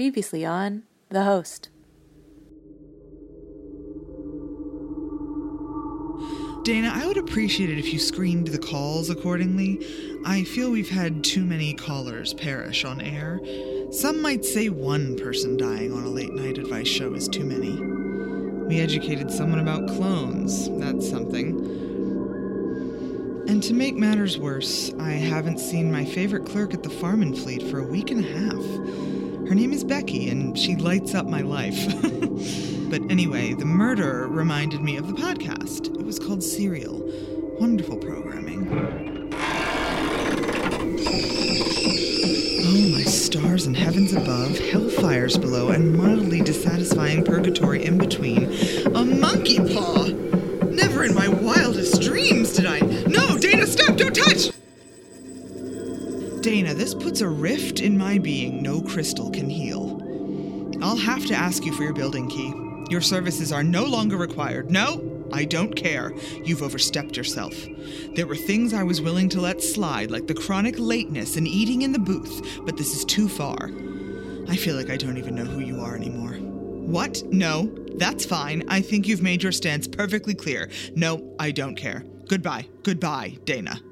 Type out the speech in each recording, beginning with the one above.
Previously on The Host. Dana, I would appreciate it if you screened the calls accordingly. I feel we've had too many callers perish on air. Some might say one person dying on a late night advice show is too many. We educated someone about clones. That's something. And to make matters worse, I haven't seen my favorite clerk at the Farm and Fleet for a week and a half. Her name is Becky, and she lights up my life. but anyway, the murder reminded me of the podcast. It was called Serial. Wonderful programming. Oh, my stars and heavens above, hellfires below, and mildly dissatisfying purgatory in between. A monkey paw! This puts a rift in my being no crystal can heal. I'll have to ask you for your building key. Your services are no longer required. No, I don't care. You've overstepped yourself. There were things I was willing to let slide, like the chronic lateness and eating in the booth, but this is too far. I feel like I don't even know who you are anymore. What? No, that's fine. I think you've made your stance perfectly clear. No, I don't care. Goodbye. Goodbye, Dana.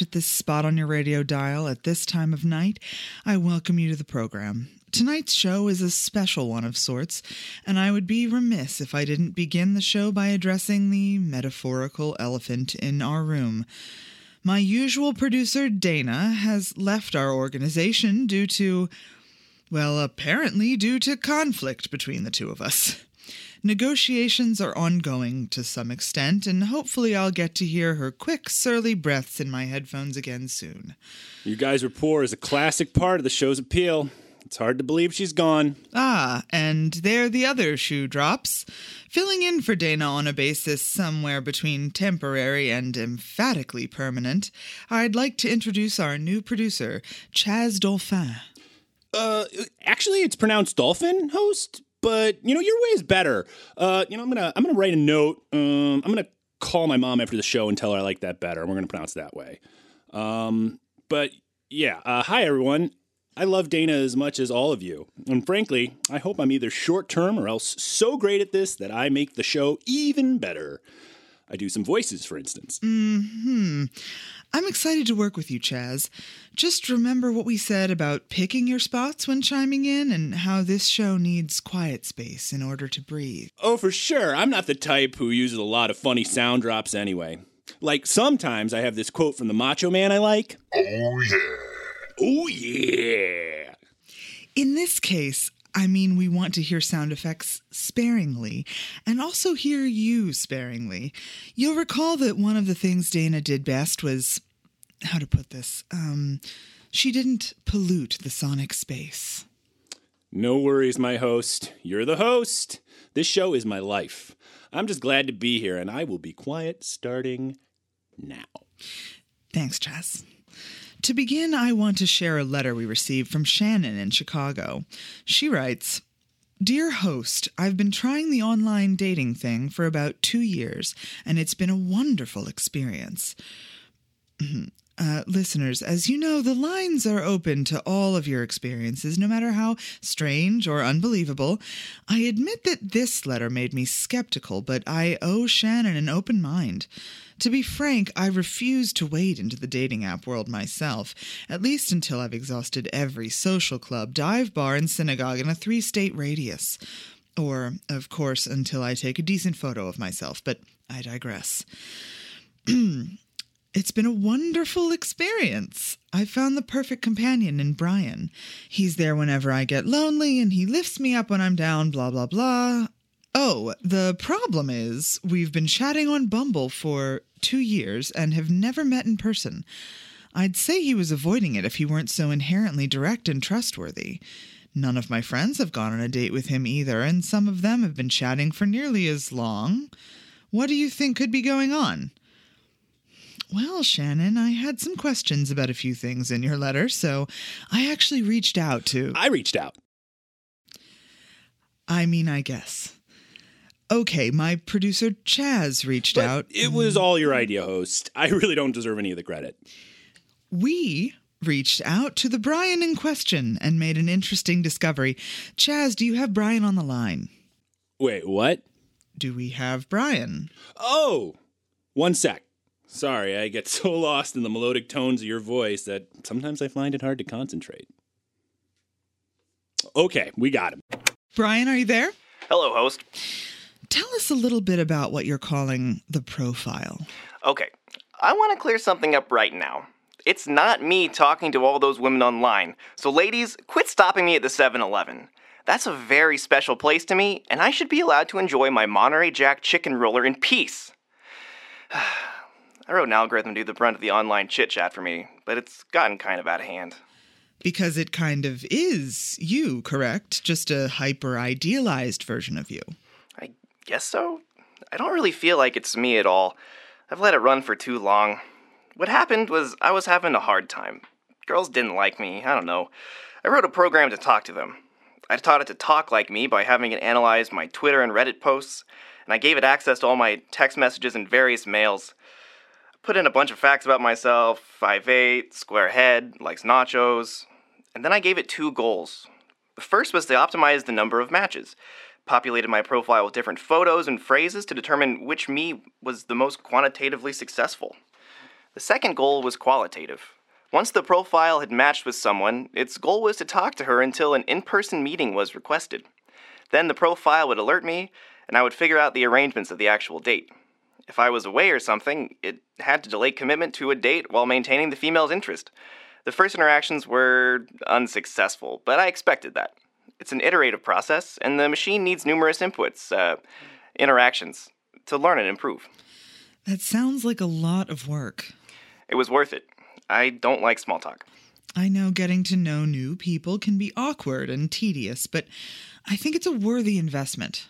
Arrived at this spot on your radio dial at this time of night, I welcome you to the program. Tonight's show is a special one of sorts, and I would be remiss if I didn't begin the show by addressing the metaphorical elephant in our room. My usual producer, Dana, has left our organization due to, well, apparently due to conflict between the two of us. Negotiations are ongoing to some extent, and hopefully I'll get to hear her quick, surly breaths in my headphones again soon. You guys rapport is a classic part of the show's appeal. It's hard to believe she's gone. Ah, and there the other shoe drops. Filling in for Dana on a basis somewhere between temporary and emphatically permanent, I'd like to introduce our new producer, Chaz Dolphin. Uh, actually, it's pronounced dolphin host, but you know your way is better. Uh, you know I'm gonna I'm gonna write a note. Um, I'm gonna call my mom after the show and tell her I like that better, and we're gonna pronounce it that way. Um, but yeah, uh, hi everyone. I love Dana as much as all of you, and frankly, I hope I'm either short term or else so great at this that I make the show even better. I do some voices, for instance. Hmm. I'm excited to work with you, Chaz. Just remember what we said about picking your spots when chiming in and how this show needs quiet space in order to breathe. Oh, for sure. I'm not the type who uses a lot of funny sound drops anyway. Like sometimes I have this quote from the Macho Man I like. Oh, yeah. Oh, yeah. In this case, I mean, we want to hear sound effects sparingly and also hear you sparingly. You'll recall that one of the things Dana did best was how to put this? Um, she didn't pollute the sonic space. No worries, my host. You're the host. This show is my life. I'm just glad to be here, and I will be quiet starting now. Thanks, Chaz. To begin, I want to share a letter we received from Shannon in Chicago. She writes Dear host, I've been trying the online dating thing for about two years, and it's been a wonderful experience. Uh, listeners, as you know, the lines are open to all of your experiences, no matter how strange or unbelievable. I admit that this letter made me skeptical, but I owe Shannon an open mind. To be frank, I refuse to wade into the dating app world myself, at least until I've exhausted every social club, dive bar, and synagogue in a three state radius. Or, of course, until I take a decent photo of myself, but I digress. It's been a wonderful experience. I found the perfect companion in Brian. He's there whenever I get lonely and he lifts me up when I'm down, blah, blah, blah. Oh, the problem is we've been chatting on Bumble for two years and have never met in person. I'd say he was avoiding it if he weren't so inherently direct and trustworthy. None of my friends have gone on a date with him either, and some of them have been chatting for nearly as long. What do you think could be going on? Well, Shannon, I had some questions about a few things in your letter, so I actually reached out to. I reached out. I mean, I guess. Okay, my producer Chaz reached But out. it was all your idea, host. I really don't deserve any of the credit. We reached out to the Brian in question and made an interesting discovery. Chaz, do you have Brian on the line? Wait, what? Do we have Brian? Oh, one sec. Sorry, I get so lost in the melodic tones of your voice that sometimes I find it hard to concentrate. Okay, we got him. Brian, are you there? Hello, host. Tell us a little bit about what you're calling the profile. Okay, I want to clear something up right now. It's not me talking to all those women online, so ladies, quit stopping me at the 7 Eleven. That's a very special place to me, and I should be allowed to enjoy my Monterey Jack chicken roller in peace. I wrote an algorithm to do the brunt of the online chit chat for me, but it's gotten kind of out of hand. Because it kind of is you, correct? Just a hyper idealized version of you. Guess so? I don't really feel like it's me at all. I've let it run for too long. What happened was I was having a hard time. Girls didn't like me, I don't know. I wrote a program to talk to them. I taught it to talk like me by having it analyze my Twitter and Reddit posts, and I gave it access to all my text messages and various mails. I put in a bunch of facts about myself 5'8, square head, likes nachos, and then I gave it two goals. The first was to optimize the number of matches populated my profile with different photos and phrases to determine which me was the most quantitatively successful. The second goal was qualitative. Once the profile had matched with someone, its goal was to talk to her until an in person meeting was requested. Then the profile would alert me, and I would figure out the arrangements of the actual date. If I was away or something, it had to delay commitment to a date while maintaining the female's interest. The first interactions were unsuccessful, but I expected that. It's an iterative process, and the machine needs numerous inputs, uh, interactions, to learn and improve. That sounds like a lot of work. It was worth it. I don't like small talk. I know getting to know new people can be awkward and tedious, but I think it's a worthy investment.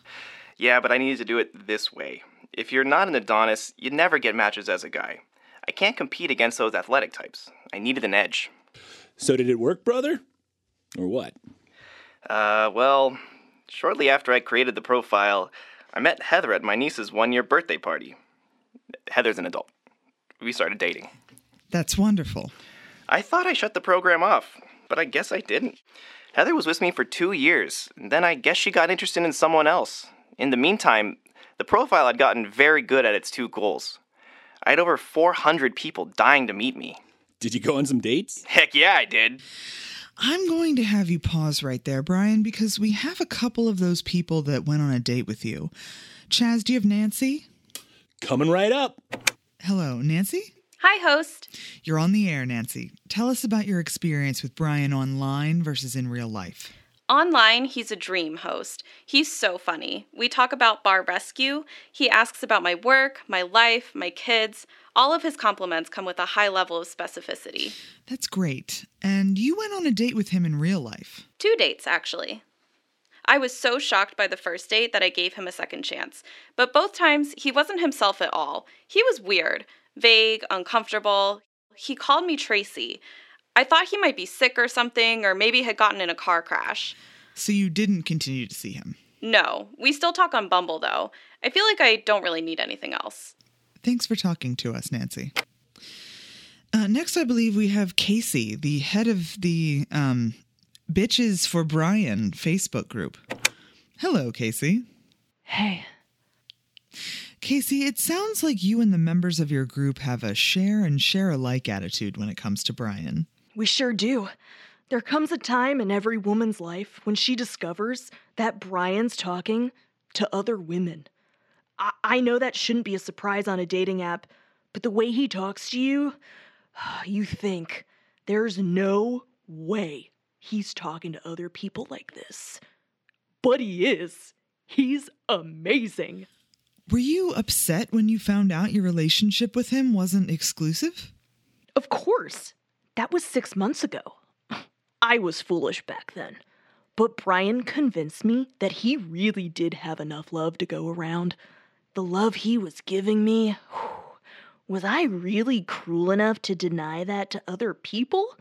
Yeah, but I needed to do it this way. If you're not an Adonis, you never get matches as a guy. I can't compete against those athletic types. I needed an edge. So, did it work, brother? Or what? Uh, well, shortly after I created the profile, I met Heather at my niece's one year birthday party. Heather's an adult. We started dating. That's wonderful. I thought I shut the program off, but I guess I didn't. Heather was with me for two years, and then I guess she got interested in someone else. In the meantime, the profile had gotten very good at its two goals. I had over 400 people dying to meet me. Did you go on some dates? Heck yeah, I did. I'm going to have you pause right there, Brian, because we have a couple of those people that went on a date with you. Chaz, do you have Nancy? Coming right up. Hello, Nancy? Hi, host. You're on the air, Nancy. Tell us about your experience with Brian online versus in real life. Online, he's a dream host. He's so funny. We talk about bar rescue. He asks about my work, my life, my kids. All of his compliments come with a high level of specificity. That's great. And you went on a date with him in real life. Two dates, actually. I was so shocked by the first date that I gave him a second chance. But both times, he wasn't himself at all. He was weird, vague, uncomfortable. He called me Tracy. I thought he might be sick or something, or maybe had gotten in a car crash. So you didn't continue to see him. No, we still talk on Bumble though. I feel like I don't really need anything else. Thanks for talking to us, Nancy. Uh, next, I believe we have Casey, the head of the um, Bitches for Brian Facebook group. Hello, Casey. Hey, Casey, it sounds like you and the members of your group have a share and share alike attitude when it comes to Brian. we sure do. There comes a time in every woman's life when she discovers that Brian's talking to other women. I, I know that shouldn't be a surprise on a dating app, But the way he talks to you, you think there's no way he's talking to other people like this. But he is. He's amazing. Were you upset when you found out your relationship with him wasn't exclusive? Of course. That was six months ago. I was foolish back then. But Brian convinced me that he really did have enough love to go around. The love he was giving me. Was I really cruel enough to deny that to other people?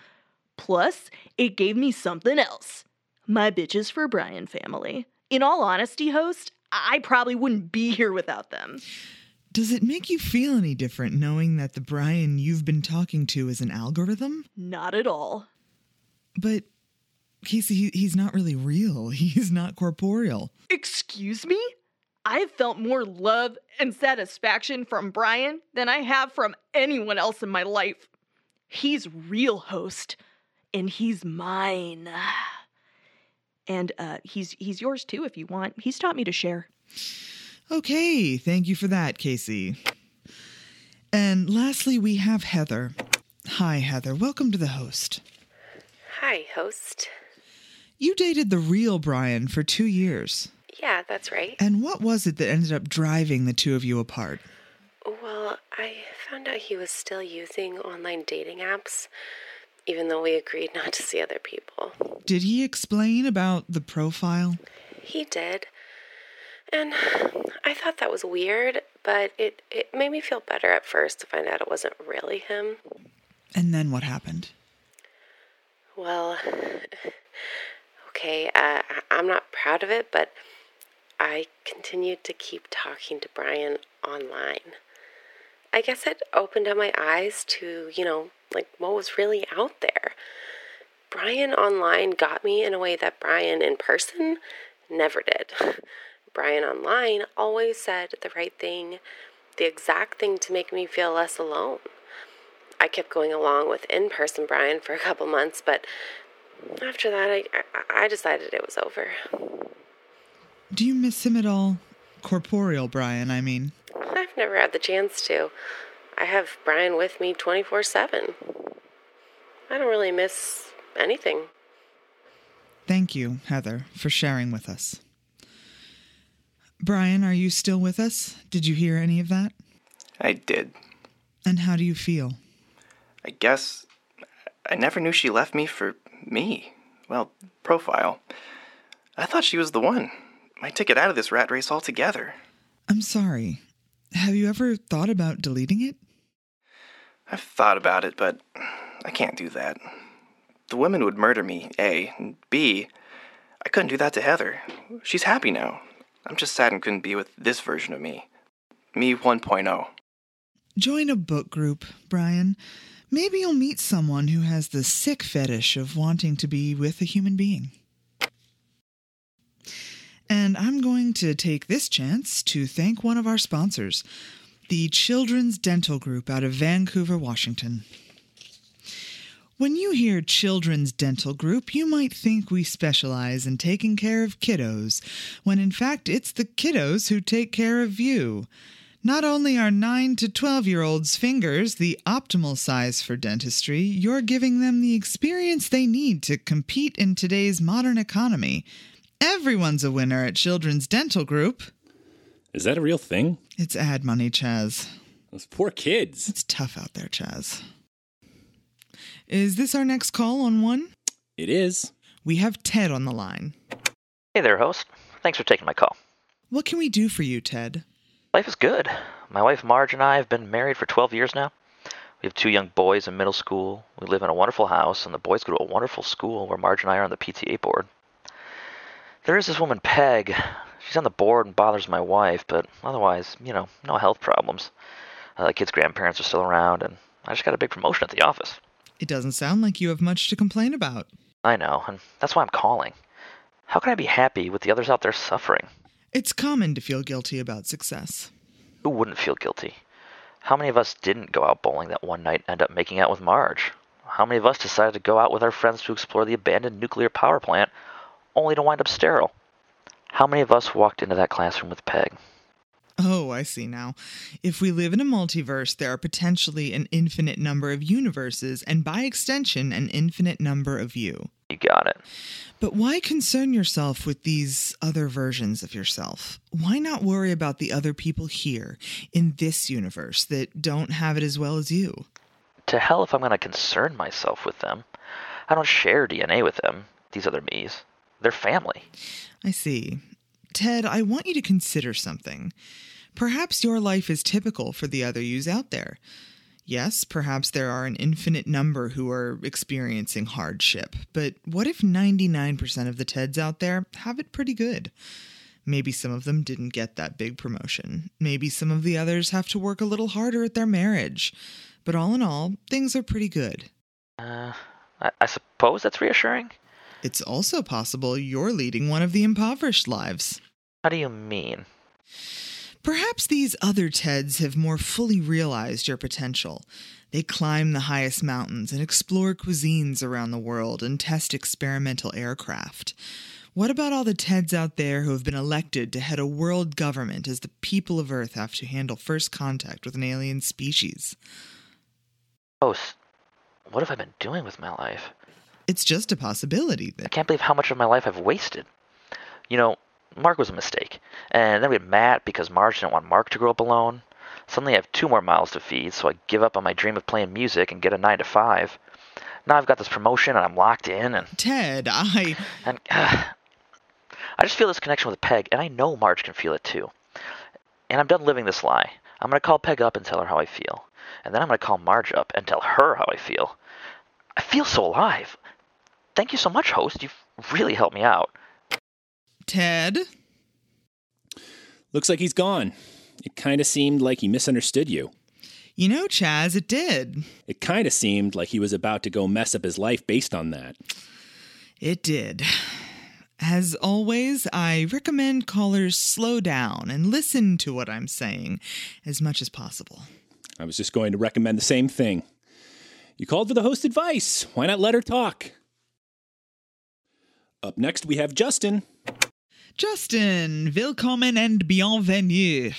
Plus, it gave me something else. My bitches for Brian family. In all honesty, host, I probably wouldn't be here without them. Does it make you feel any different knowing that the Brian you've been talking to is an algorithm? Not at all. But Casey, he, he's not really real. He's not corporeal. Excuse me? I've felt more love and satisfaction from Brian than I have from anyone else in my life. He's real host, and he's mine. And uh, he's he's yours too if you want. He's taught me to share. Okay, thank you for that, Casey. And lastly, we have Heather. Hi, Heather. Welcome to the host. Hi, host. You dated the real Brian for two years. Yeah, that's right. And what was it that ended up driving the two of you apart? Well, I found out he was still using online dating apps, even though we agreed not to see other people. Did he explain about the profile? He did. And I thought that was weird, but it, it made me feel better at first to find out it wasn't really him. And then what happened? Well, okay, uh, I'm not proud of it, but I continued to keep talking to Brian online. I guess it opened up my eyes to, you know, like what was really out there. Brian online got me in a way that Brian in person never did. Brian online always said the right thing, the exact thing to make me feel less alone. I kept going along with in person Brian for a couple months, but after that, I, I decided it was over. Do you miss him at all? Corporeal Brian, I mean. I've never had the chance to. I have Brian with me 24 7. I don't really miss anything. Thank you, Heather, for sharing with us. Brian, are you still with us? Did you hear any of that? I did. And how do you feel? I guess I never knew she left me for me. Well, profile. I thought she was the one. My ticket out of this rat race altogether. I'm sorry. Have you ever thought about deleting it? I've thought about it, but I can't do that. The women would murder me, A. And B, I couldn't do that to Heather. She's happy now. I'm just sad and couldn't be with this version of me. Me 1.0. Join a book group, Brian. Maybe you'll meet someone who has the sick fetish of wanting to be with a human being. And I'm going to take this chance to thank one of our sponsors, the Children's Dental Group out of Vancouver, Washington. When you hear Children's Dental Group, you might think we specialize in taking care of kiddos, when in fact it's the kiddos who take care of you. Not only are 9 to 12 year olds' fingers the optimal size for dentistry, you're giving them the experience they need to compete in today's modern economy. Everyone's a winner at Children's Dental Group. Is that a real thing? It's ad money, Chaz. Those poor kids. It's tough out there, Chaz. Is this our next call on one? It is. We have Ted on the line. Hey there, host. Thanks for taking my call. What can we do for you, Ted? Life is good. My wife Marge and I have been married for 12 years now. We have two young boys in middle school. We live in a wonderful house, and the boys go to a wonderful school where Marge and I are on the PTA board. There is this woman, Peg. She's on the board and bothers my wife, but otherwise, you know, no health problems. Uh, the kids' grandparents are still around, and I just got a big promotion at the office. It doesn't sound like you have much to complain about. I know, and that's why I'm calling. How can I be happy with the others out there suffering? It's common to feel guilty about success. Who wouldn't feel guilty? How many of us didn't go out bowling that one night and end up making out with Marge? How many of us decided to go out with our friends to explore the abandoned nuclear power plant only to wind up sterile? How many of us walked into that classroom with Peg? Oh, I see now. If we live in a multiverse, there are potentially an infinite number of universes, and by extension, an infinite number of you. You got it. But why concern yourself with these other versions of yourself? Why not worry about the other people here, in this universe, that don't have it as well as you? To hell if I'm going to concern myself with them. I don't share DNA with them, these other me's. They're family. I see. Ted, I want you to consider something. Perhaps your life is typical for the other yous out there. Yes, perhaps there are an infinite number who are experiencing hardship, but what if 99% of the Teds out there have it pretty good? Maybe some of them didn't get that big promotion. Maybe some of the others have to work a little harder at their marriage. But all in all, things are pretty good. Uh, I, I suppose that's reassuring. It's also possible you're leading one of the impoverished lives. How do you mean? Perhaps these other Teds have more fully realized your potential. They climb the highest mountains and explore cuisines around the world and test experimental aircraft. What about all the Teds out there who have been elected to head a world government as the people of Earth have to handle first contact with an alien species? Host, what have I been doing with my life? It's just a possibility I can't believe how much of my life I've wasted. You know, Mark was a mistake. And then we had Matt because Marge didn't want Mark to grow up alone. Suddenly I have two more mouths to feed, so I give up on my dream of playing music and get a 9 to 5. Now I've got this promotion and I'm locked in and Ted, I and I just feel this connection with Peg and I know Marge can feel it too. And I'm done living this lie. I'm going to call Peg up and tell her how I feel. And then I'm going to call Marge up and tell her how I feel. I feel so alive. Thank you so much, host. You've really helped me out. Ted. Looks like he's gone. It kind of seemed like he misunderstood you. You know, Chaz, it did. It kind of seemed like he was about to go mess up his life based on that. It did. As always, I recommend callers slow down and listen to what I'm saying as much as possible. I was just going to recommend the same thing. You called for the host advice. Why not let her talk? Up next, we have Justin. Justin, willkommen and bienvenue.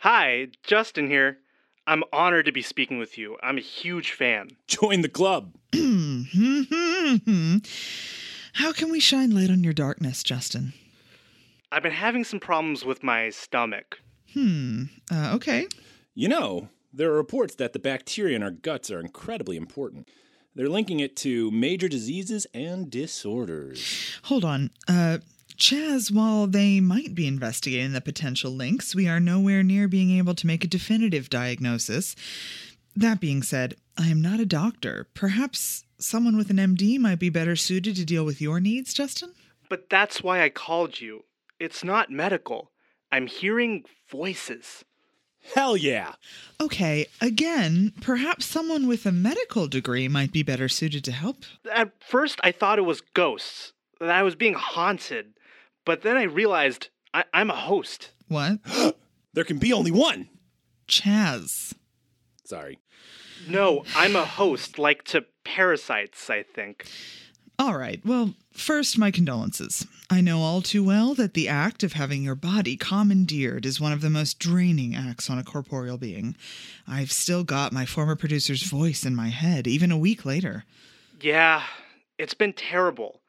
Hi, Justin here. I'm honored to be speaking with you. I'm a huge fan. Join the club. How can we shine light on your darkness, Justin? I've been having some problems with my stomach. Hmm. Uh, okay. You know, there are reports that the bacteria in our guts are incredibly important. They're linking it to major diseases and disorders. Hold on. Uh, Chaz, while they might be investigating the potential links, we are nowhere near being able to make a definitive diagnosis. That being said, I am not a doctor. Perhaps someone with an MD might be better suited to deal with your needs, Justin? But that's why I called you. It's not medical. I'm hearing voices. Hell yeah! Okay, again, perhaps someone with a medical degree might be better suited to help. At first, I thought it was ghosts, that I was being haunted. But then I realized I- I'm a host. What? There can be only one! Chaz. Sorry. No, I'm a host, like to parasites, I think. All right, well, first, my condolences. I know all too well that the act of having your body commandeered is one of the most draining acts on a corporeal being. I've still got my former producer's voice in my head, even a week later. Yeah, it's been terrible.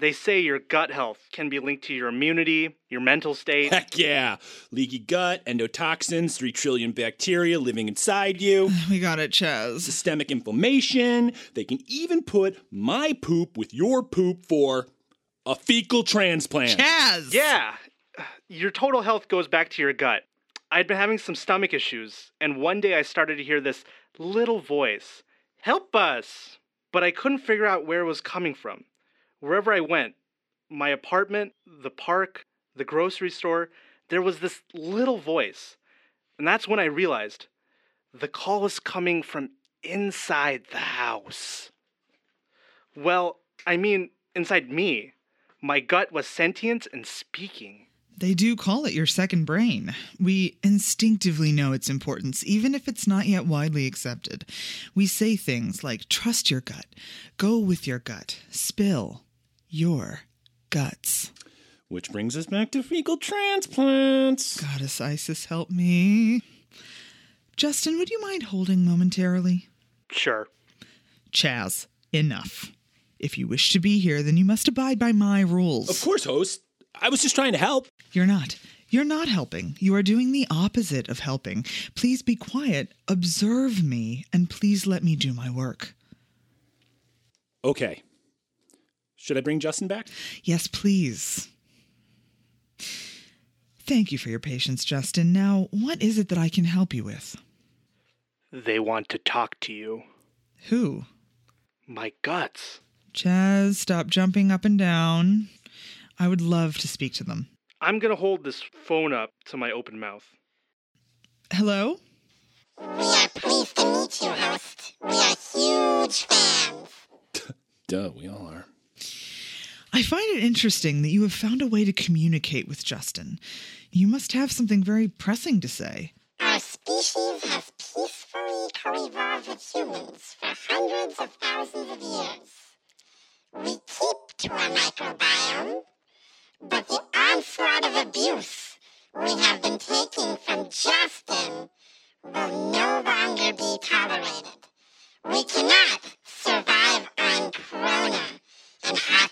They say your gut health can be linked to your immunity, your mental state. Heck yeah! Leaky gut, endotoxins, 3 trillion bacteria living inside you, We got it, Chaz. systemic inflammation. They can even put my poop with your poop for a fecal transplant. Chaz! Yeah, your total health goes back to your gut. I'd been having some stomach issues, and one day I started to hear this little voice Help us! But I couldn't figure out where it was coming from. Wherever I went, my apartment, the park, the grocery store, there was this little voice. And that's when I realized the call was coming from inside the house. Well, I mean, inside me. My gut was sentient and speaking. They do call it your second brain. We instinctively know its importance, even if it's not yet widely accepted. We say things like trust your gut, go with your gut, spill your guts. Which brings us back to fecal transplants. Goddess Isis, help me. Justin, would you mind holding momentarily? Sure. Chaz, enough. If you wish to be here, then you must abide by my rules. Of course, host. I was just trying to help. You're not. You're not helping. You are doing the opposite of helping. Please be quiet, observe me, and please let me do my work. Okay. Should I bring Justin back? Yes, please. Thank you for your patience, Justin. Now, what is it that I can help you with? They want to talk to you. Who? My guts. Chaz, stop jumping up and down. I would love to speak to them. I'm gonna hold this phone up to my open mouth. Hello? We are pleased to meet you, host. We are huge fans. Duh, we all are. I find it interesting that you have found a way to communicate with Justin. You must have something very pressing to say. Our species has peacefully co-evolved with humans for hundreds of thousands of years. We keep to our microbiome, but the onslaught of abuse we have been taking from Justin will no longer be tolerated. We cannot survive on Corona and hot.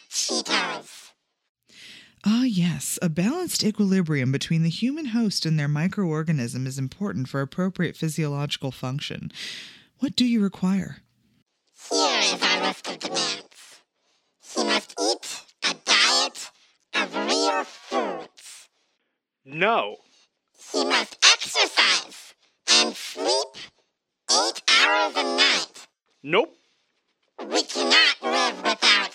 Ah, yes, a balanced equilibrium between the human host and their microorganism is important for appropriate physiological function. What do you require? Here is our list of demands. He must eat a diet of real foods. No. He must exercise and sleep eight hours a night. Nope. We cannot live without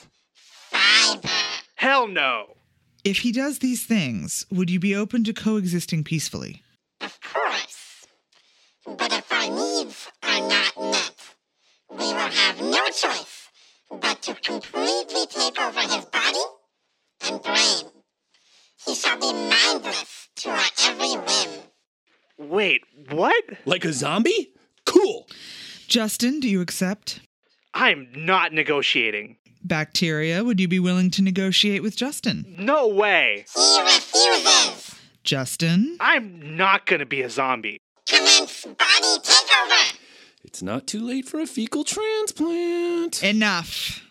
fiber. Hell no. If he does these things, would you be open to coexisting peacefully? Of course. But if our needs are not met, we will have no choice but to completely take over his body and brain. He shall be mindless to our every whim. Wait, what? Like a zombie? Cool. Justin, do you accept? I'm not negotiating. Bacteria, would you be willing to negotiate with Justin? No way. He refuses. Justin? I'm not gonna be a zombie. Commence body takeover. It's not too late for a fecal transplant. Enough.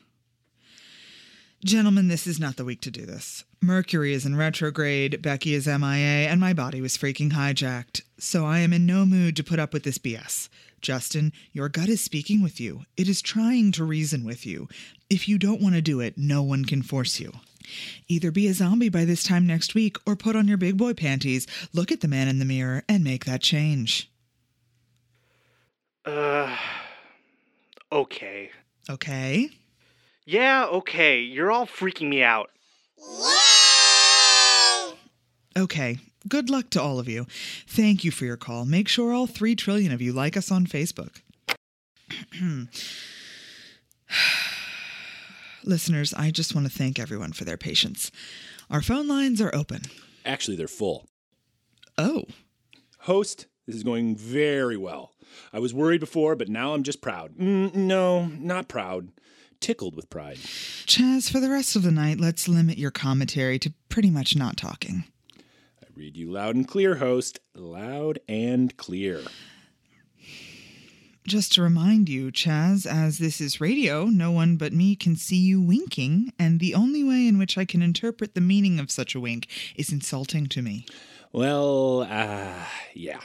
Gentlemen, this is not the week to do this. Mercury is in retrograde, Becky is MIA, and my body was freaking hijacked. So I am in no mood to put up with this BS. Justin, your gut is speaking with you. It is trying to reason with you. If you don't want to do it, no one can force you. Either be a zombie by this time next week or put on your big boy panties, look at the man in the mirror, and make that change. Uh. Okay. Okay? Yeah, okay. You're all freaking me out. Yay! Okay. Good luck to all of you. Thank you for your call. Make sure all three trillion of you like us on Facebook. Listeners, I just want to thank everyone for their patience. Our phone lines are open. Actually, they're full. Oh, Host, this is going very well. I was worried before, but now I'm just proud. Mm, no, not proud. Tickled with pride. Chaz, for the rest of the night, let's limit your commentary to pretty much not talking. I read you loud and clear, host. Loud and clear. Just to remind you, Chaz, as this is radio, no one but me can see you winking, and the only way in which I can interpret the meaning of such a wink is insulting to me. Well, uh, yeah.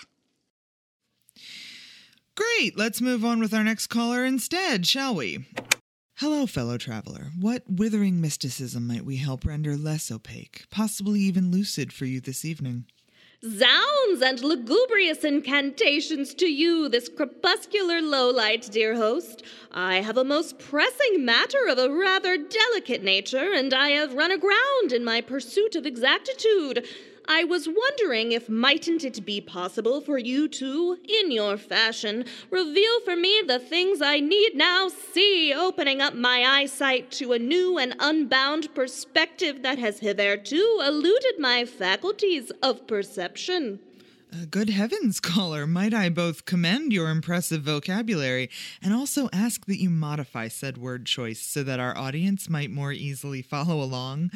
Great, let's move on with our next caller instead, shall we? Hello, fellow traveler. What withering mysticism might we help render less opaque, possibly even lucid for you this evening? Zounds and lugubrious incantations to you, this crepuscular lowlight, dear host. I have a most pressing matter of a rather delicate nature, and I have run aground in my pursuit of exactitude. I was wondering if mightn't it be possible for you to, in your fashion, reveal for me the things I need now see, opening up my eyesight to a new and unbound perspective that has hitherto eluded my faculties of perception. Uh, good heavens, caller, might I both commend your impressive vocabulary and also ask that you modify said word choice so that our audience might more easily follow along?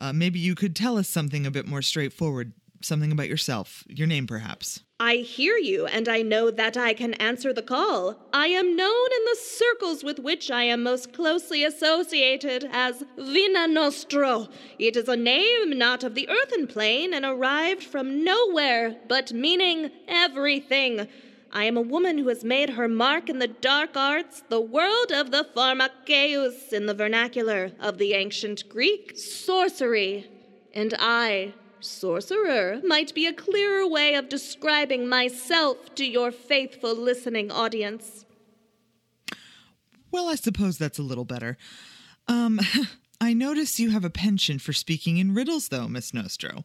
Uh, maybe you could tell us something a bit more straightforward, something about yourself, your name perhaps. I hear you, and I know that I can answer the call. I am known in the circles with which I am most closely associated as Vina Nostro. It is a name not of the earthen plane and arrived from nowhere, but meaning everything. I am a woman who has made her mark in the dark arts, the world of the pharmakeus in the vernacular of the ancient Greek, sorcery. And I, sorcerer, might be a clearer way of describing myself to your faithful listening audience. Well, I suppose that's a little better. Um, I notice you have a penchant for speaking in riddles, though, Miss Nostro.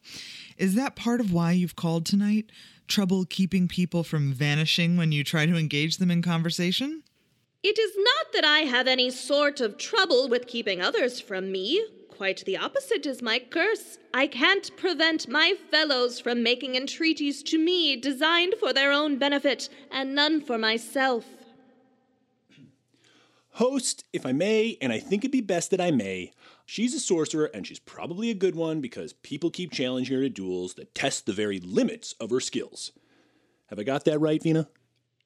Is that part of why you've called tonight? Trouble keeping people from vanishing when you try to engage them in conversation? It is not that I have any sort of trouble with keeping others from me. Quite the opposite is my curse. I can't prevent my fellows from making entreaties to me designed for their own benefit, and none for myself. Host, if I may, and I think it'd be best that I may, she's a sorcerer and she's probably a good one because people keep challenging her to duels that test the very limits of her skills. Have I got that right, Vina?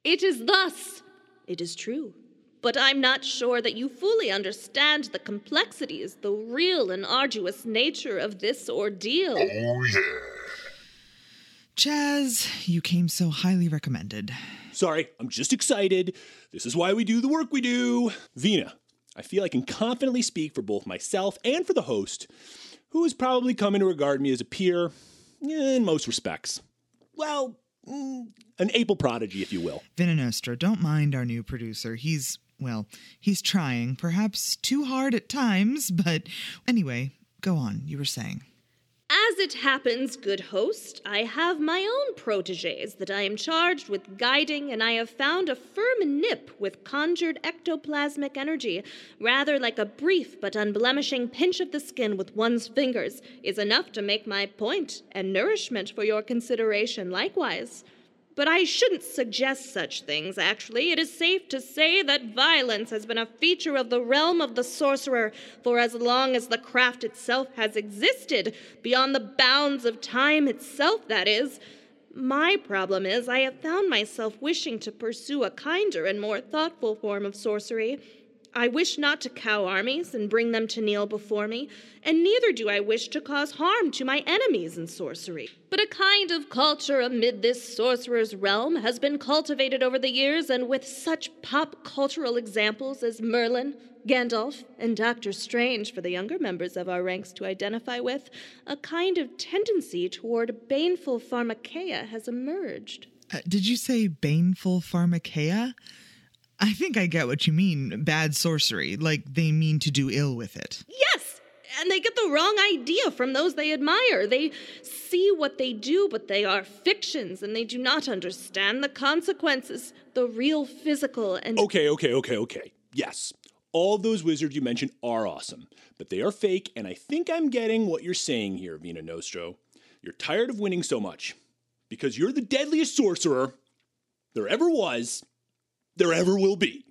It is thus. It is true. But I'm not sure that you fully understand the complexities, the real and arduous nature of this ordeal. Oh, yeah. Chaz, you came so highly recommended. Sorry, I'm just excited. This is why we do the work we do. Vina, I feel I can confidently speak for both myself and for the host, who is probably coming to regard me as a peer in most respects. Well, mm, an April prodigy, if you will. Vininostra, don't mind our new producer. He's, well, he's trying, perhaps too hard at times, but anyway, go on. You were saying. It happens, good host, I have my own proteges that I am charged with guiding, and I have found a firm nip with conjured ectoplasmic energy, rather like a brief but unblemishing pinch of the skin with one's fingers, is enough to make my point, and nourishment for your consideration likewise. But I shouldn't suggest such things, actually. It is safe to say that violence has been a feature of the realm of the sorcerer for as long as the craft itself has existed, beyond the bounds of time itself, that is. My problem is, I have found myself wishing to pursue a kinder and more thoughtful form of sorcery. I wish not to cow armies and bring them to kneel before me, and neither do I wish to cause harm to my enemies in sorcery. But a kind of culture amid this sorcerer's realm has been cultivated over the years, and with such pop cultural examples as Merlin, Gandalf, and Doctor Strange for the younger members of our ranks to identify with, a kind of tendency toward baneful pharmakeia has emerged. Uh, did you say baneful pharmakeia? I think I get what you mean. Bad sorcery, like they mean to do ill with it. Yes! And they get the wrong idea from those they admire. They see what they do, but they are fictions, and they do not understand the consequences, the real physical and. Okay, okay, okay, okay. Yes, all those wizards you mentioned are awesome, but they are fake, and I think I'm getting what you're saying here, Vina Nostro. You're tired of winning so much because you're the deadliest sorcerer there ever was, there ever will be.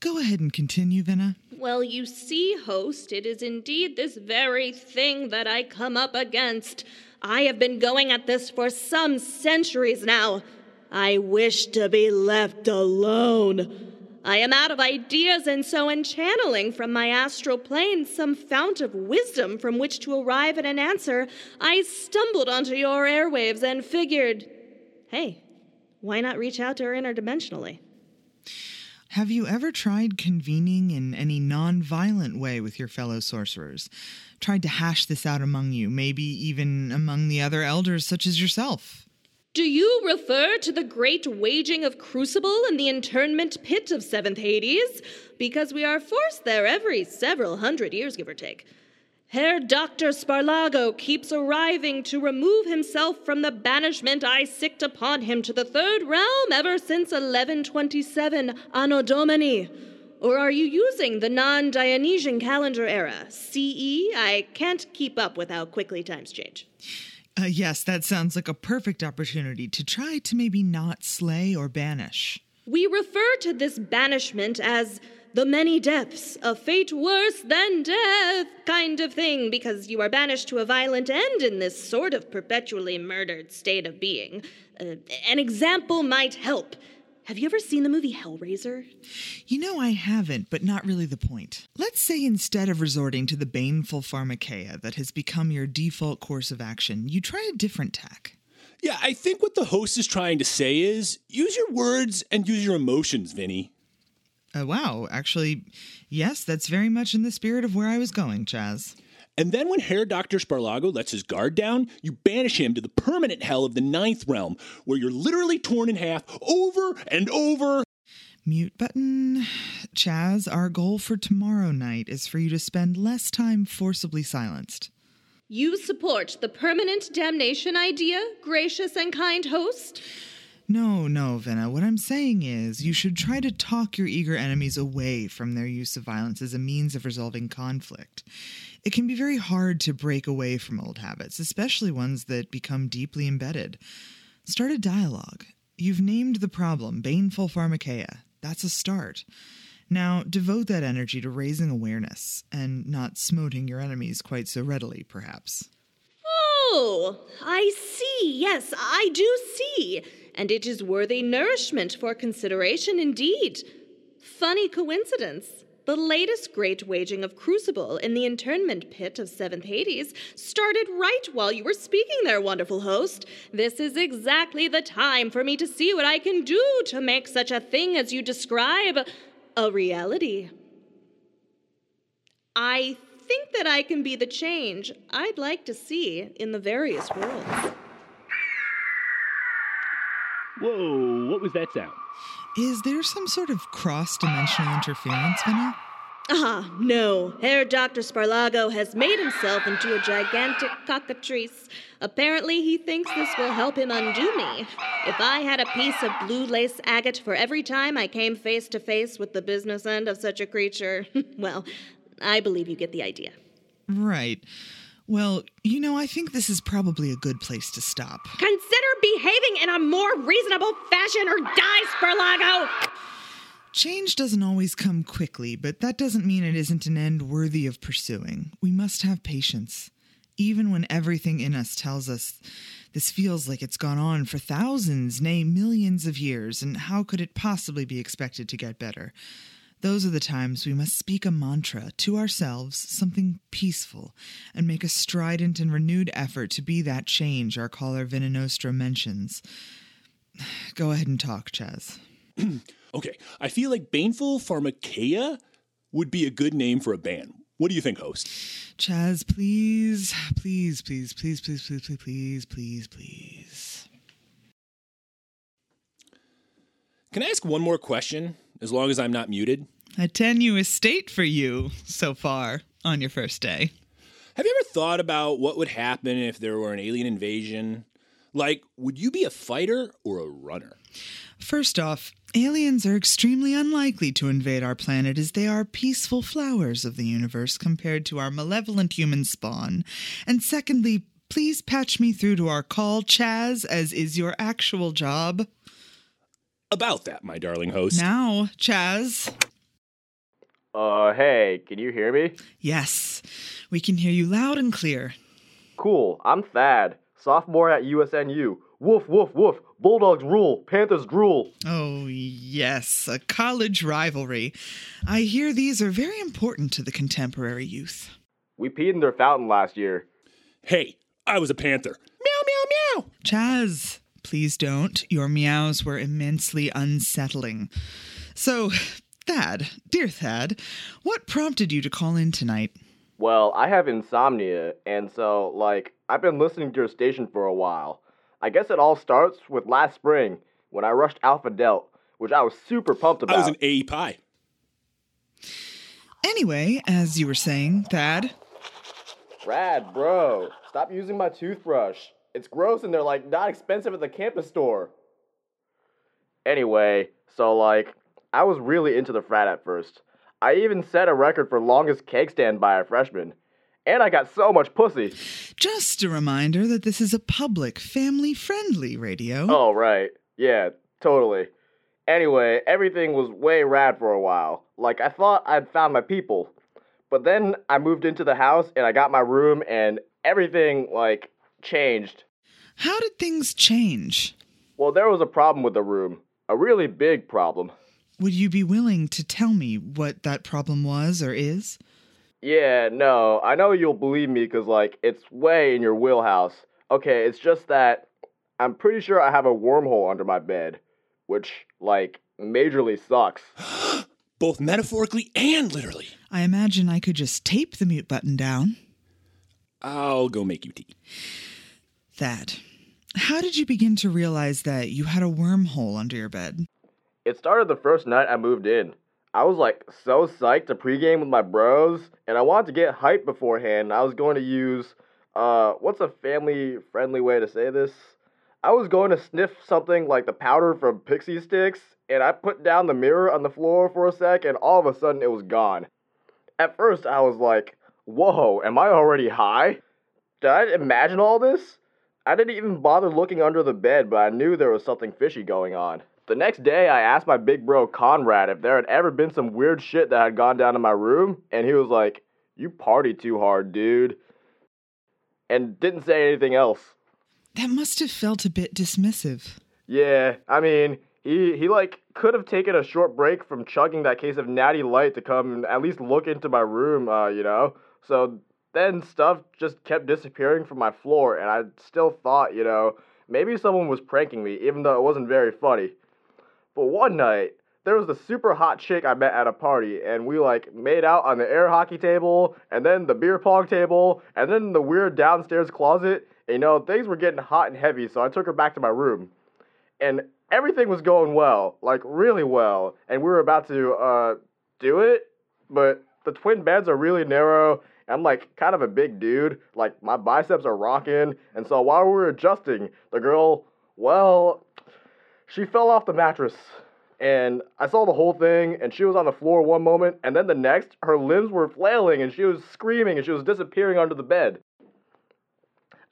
Go ahead and continue, Vina. Well, you see, host, it is indeed this very thing that I come up against. I have been going at this for some centuries now. I wish to be left alone. I am out of ideas, and so in channeling from my astral plane some fount of wisdom from which to arrive at an answer, I stumbled onto your airwaves and figured, hey, why not reach out to her interdimensionally? Have you ever tried convening in any non-violent way with your fellow sorcerers? Tried to hash this out among you, maybe even among the other elders such as yourself? Do you refer to the great waging of crucible in the internment pit of seventh Hades? Because we are forced there every several hundred years, give or take. Herr Dr. Sparlago keeps arriving to remove himself from the banishment I sicked upon him to the third realm ever since 1127 Anno Domini. Or are you using the non Dionysian calendar era? CE? I can't keep up with how quickly times change. Uh, yes, that sounds like a perfect opportunity to try to maybe not slay or banish. We refer to this banishment as the many deaths, a fate worse than death kind of thing, because you are banished to a violent end in this sort of perpetually murdered state of being. Uh, an example might help. Have you ever seen the movie Hellraiser? You know, I haven't, but not really the point. Let's say instead of resorting to the baneful pharmakeia that has become your default course of action, you try a different tack. Yeah, I think what the host is trying to say is use your words and use your emotions, Vinny. Uh, wow, actually, yes, that's very much in the spirit of where I was going, Chaz. And then when Herr Dr. Sparlago lets his guard down, you banish him to the permanent hell of the ninth realm, where you're literally torn in half over and over. Mute button. Chaz, our goal for tomorrow night is for you to spend less time forcibly silenced. You support the permanent damnation idea, gracious and kind host? No, no, Venna. What I'm saying is you should try to talk your eager enemies away from their use of violence as a means of resolving conflict. It can be very hard to break away from old habits, especially ones that become deeply embedded. Start a dialogue. You've named the problem baneful pharmakeia. That's a start. Now, devote that energy to raising awareness and not smoting your enemies quite so readily, perhaps. Oh, I see. Yes, I do see. And it is worthy nourishment for consideration indeed. Funny coincidence. The latest great waging of Crucible in the internment pit of Seventh Hades started right while you were speaking there, wonderful host. This is exactly the time for me to see what I can do to make such a thing as you describe a reality. I think that I can be the change I'd like to see in the various worlds. Whoa, what was that sound? Is there some sort of cross dimensional interference, Venna? Ah, no. Herr Dr. Sparlago has made himself into a gigantic cockatrice. Apparently, he thinks this will help him undo me. If I had a piece of blue lace agate for every time I came face to face with the business end of such a creature, well, I believe you get the idea. Right. Well, you know, I think this is probably a good place to stop. Consider behaving in a more reasonable fashion or die, Sparlago! Change doesn't always come quickly, but that doesn't mean it isn't an end worthy of pursuing. We must have patience. Even when everything in us tells us this feels like it's gone on for thousands, nay, millions of years, and how could it possibly be expected to get better? Those are the times we must speak a mantra to ourselves, something peaceful, and make a strident and renewed effort to be that change our caller Vinanostra mentions. Go ahead and talk, Chaz. okay, I feel like Baneful Pharmakeia would be a good name for a band. What do you think, host? Chaz, please, please, please, please, please, please, please, please, please, please. Can I ask one more question, as long as I'm not muted? A tenuous state for you so far on your first day. Have you ever thought about what would happen if there were an alien invasion? Like, would you be a fighter or a runner? First off, aliens are extremely unlikely to invade our planet as they are peaceful flowers of the universe compared to our malevolent human spawn. And secondly, please patch me through to our call, Chaz, as is your actual job. About that, my darling host. Now, Chaz. Uh, hey, can you hear me? Yes, we can hear you loud and clear. Cool, I'm Thad, sophomore at USNU. Woof, woof, woof. Bulldogs rule, Panthers drool. Oh, yes, a college rivalry. I hear these are very important to the contemporary youth. We peed in their fountain last year. Hey, I was a Panther. Meow, meow, meow. Chaz, please don't. Your meows were immensely unsettling. So, Thad, dear Thad, what prompted you to call in tonight? Well, I have insomnia, and so, like, I've been listening to your station for a while. I guess it all starts with last spring when I rushed Alpha Delt, which I was super pumped about. I was an AE Pi. Anyway, as you were saying, Thad. Rad, bro. Stop using my toothbrush. It's gross and they're like not expensive at the campus store. Anyway, so like, I was really into the frat at first. I even set a record for longest keg stand by a freshman. And I got so much pussy. Just a reminder that this is a public, family friendly radio. Oh, right. Yeah, totally. Anyway, everything was way rad for a while. Like, I thought I'd found my people. But then I moved into the house and I got my room and everything, like, changed. How did things change? Well, there was a problem with the room. A really big problem. Would you be willing to tell me what that problem was or is? Yeah, no, I know you'll believe me because, like, it's way in your wheelhouse. Okay, it's just that I'm pretty sure I have a wormhole under my bed, which, like, majorly sucks. Both metaphorically and literally. I imagine I could just tape the mute button down. I'll go make you tea. That. How did you begin to realize that you had a wormhole under your bed? It started the first night I moved in. I was like so psyched to pregame with my bros, and I wanted to get hyped beforehand. I was going to use, uh, what's a family friendly way to say this? I was going to sniff something like the powder from Pixy Stix, and I put down the mirror on the floor for a sec, and all of a sudden it was gone. At first, I was like, whoa, am I already high? Did I imagine all this? I didn't even bother looking under the bed, but I knew there was something fishy going on. The next day, I asked my big bro Conrad if there had ever been some weird shit that had gone down in my room, and he was like, You party too hard, dude. And didn't say anything else. That must have felt a bit dismissive. Yeah, I mean, he, he like could have taken a short break from chugging that case of natty light to come and at least look into my room, uh, you know? So then stuff just kept disappearing from my floor, and I still thought, you know, maybe someone was pranking me, even though it wasn't very funny. But one night, there was a super hot chick I met at a party, and we like made out on the air hockey table, and then the beer pong table, and then the weird downstairs closet. And, you know, things were getting hot and heavy, so I took her back to my room. And everything was going well, like really well, and we were about to uh do it, but the twin beds are really narrow. I'm like kind of a big dude, like my biceps are rocking, and so while we were adjusting, the girl, well, she fell off the mattress. And I saw the whole thing, and she was on the floor one moment, and then the next, her limbs were flailing, and she was screaming, and she was disappearing under the bed.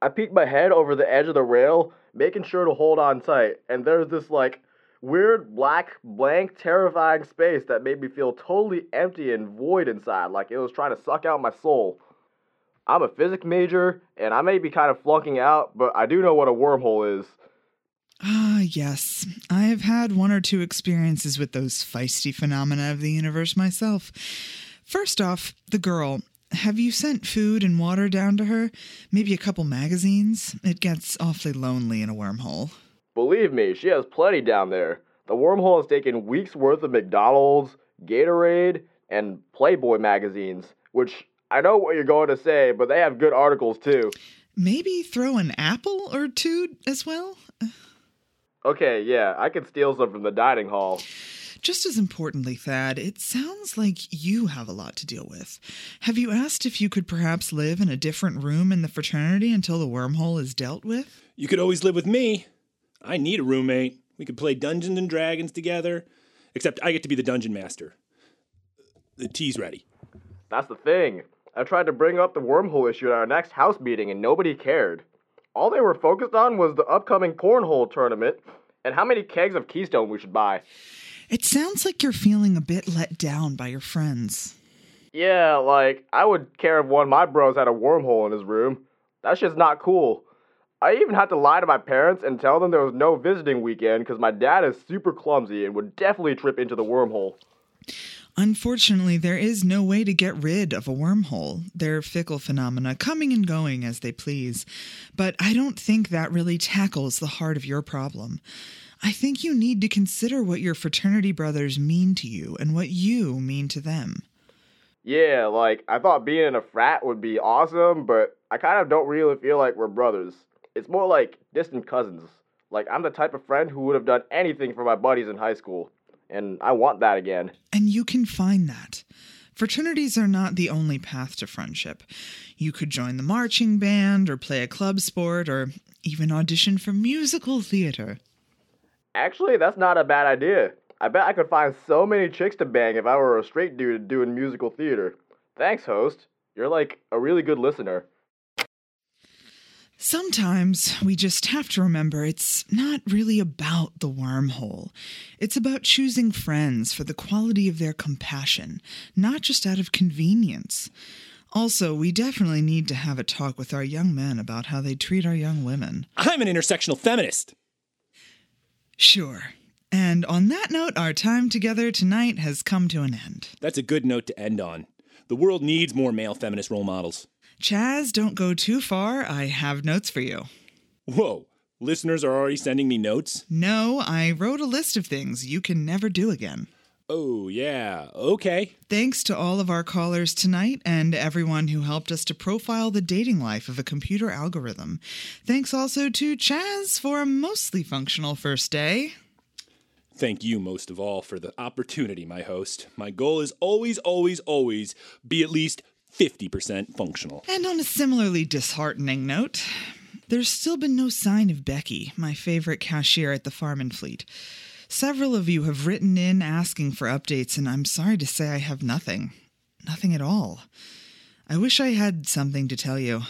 I peeked my head over the edge of the rail, making sure to hold on tight, and there's this like weird black, blank, terrifying space that made me feel totally empty and void inside, like it was trying to suck out my soul. I'm a physics major, and I may be kind of flunking out, but I do know what a wormhole is. Ah, yes. I have had one or two experiences with those feisty phenomena of the universe myself. First off, the girl. Have you sent food and water down to her? Maybe a couple magazines? It gets awfully lonely in a wormhole. Believe me, she has plenty down there. The wormhole has taken weeks worth of McDonald's, Gatorade, and Playboy magazines, which I know what you're going to say, but they have good articles too. Maybe throw an apple or two as well? Okay, yeah, I could steal some from the dining hall. Just as importantly, Thad, it sounds like you have a lot to deal with. Have you asked if you could perhaps live in a different room in the fraternity until the wormhole is dealt with? You could always live with me. I need a roommate. We could play Dungeons and Dragons together. Except I get to be the dungeon master. The tea's ready. That's the thing. I tried to bring up the wormhole issue at our next house meeting and nobody cared. All they were focused on was the upcoming cornhole tournament and how many kegs of Keystone we should buy. It sounds like you're feeling a bit let down by your friends. Yeah, like, I would care if one of my bros had a wormhole in his room. That's just not cool. I even had to lie to my parents and tell them there was no visiting weekend because my dad is super clumsy and would definitely trip into the wormhole. Unfortunately, there is no way to get rid of a wormhole. They're fickle phenomena, coming and going as they please. But I don't think that really tackles the heart of your problem. I think you need to consider what your fraternity brothers mean to you and what you mean to them. Yeah, like, I thought being in a frat would be awesome, but I kind of don't really feel like we're brothers. It's more like distant cousins. Like, I'm the type of friend who would have done anything for my buddies in high school and I want that again. And you can find that. Fraternities are not the only path to friendship. You could join the marching band, or play a club sport, or even audition for musical theater. Actually, that's not a bad idea. I bet I could find so many chicks to bang if I were a straight dude doing musical theater. Thanks, host. You're like a really good listener. Sometimes we just have to remember it's not really about the wormhole. It's about choosing friends for the quality of their compassion, not just out of convenience. Also, we definitely need to have a talk with our young men about how they treat our young women. I'm an intersectional feminist. Sure. And on that note, our time together tonight has come to an end. That's a good note to end on. The world needs more male feminist role models. Chaz, don't go too far. I have notes for you. Whoa, listeners are already sending me notes? No, I wrote a list of things you can never do again. Oh, yeah, okay. Thanks to all of our callers tonight and everyone who helped us to profile the dating life of a computer algorithm. Thanks also to Chaz for a mostly functional first day. Thank you most of all for the opportunity, my host. My goal is always, always, always be at least 50% functional. And on a similarly disheartening note, there's still been no sign of Becky, my favorite cashier at the Farm and Fleet. Several of you have written in asking for updates, and I'm sorry to say I have nothing. Nothing at all. I wish I had something to tell you.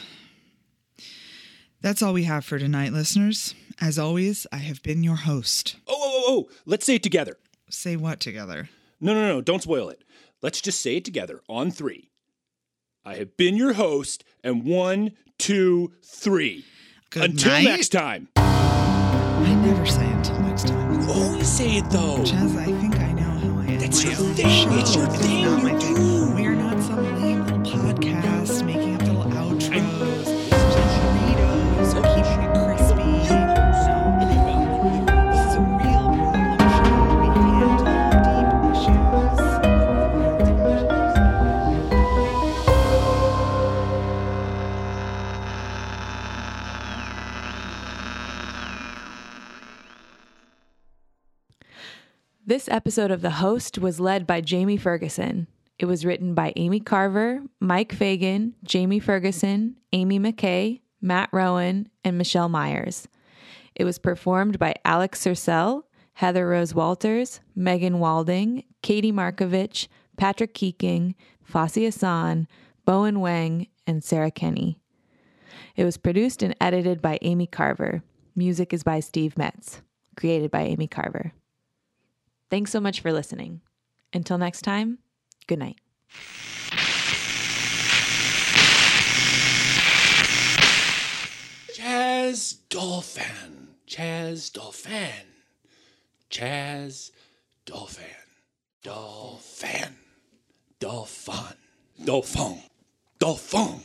That's all we have for tonight, listeners. As always, I have been your host. Oh, oh, oh, oh, let's say it together. Say what together? No, no, no, don't spoil it. Let's just say it together on three. I have been your host, and one, two, three. Good until night. next time. I never say until next time. You always say it though. Chaz, I think I know how I end That's your thing. show. It's your thing. You do. This episode of The Host was led by Jamie Ferguson. It was written by Amy Carver, Mike Fagan, Jamie Ferguson, Aimee McKay, Matt Rowan, and Michelle Meyers. It was performed by Alex Sercel, Heather Rose Walters, Megan Walding, Katie Markovich, Patrick Kueking, Fasih Ahsan, Bowen Wang, and Sarah Kenney. It was produced and edited by Amy Carver. Music is by Steve Metz. Created by Amy Carver. Thanks so much for listening. Until next time, good night. Chaz Dolphin. Chaz Dolphin. Chaz Dolphin. Dolphin. Dolphin. Dolphin. Dolphin.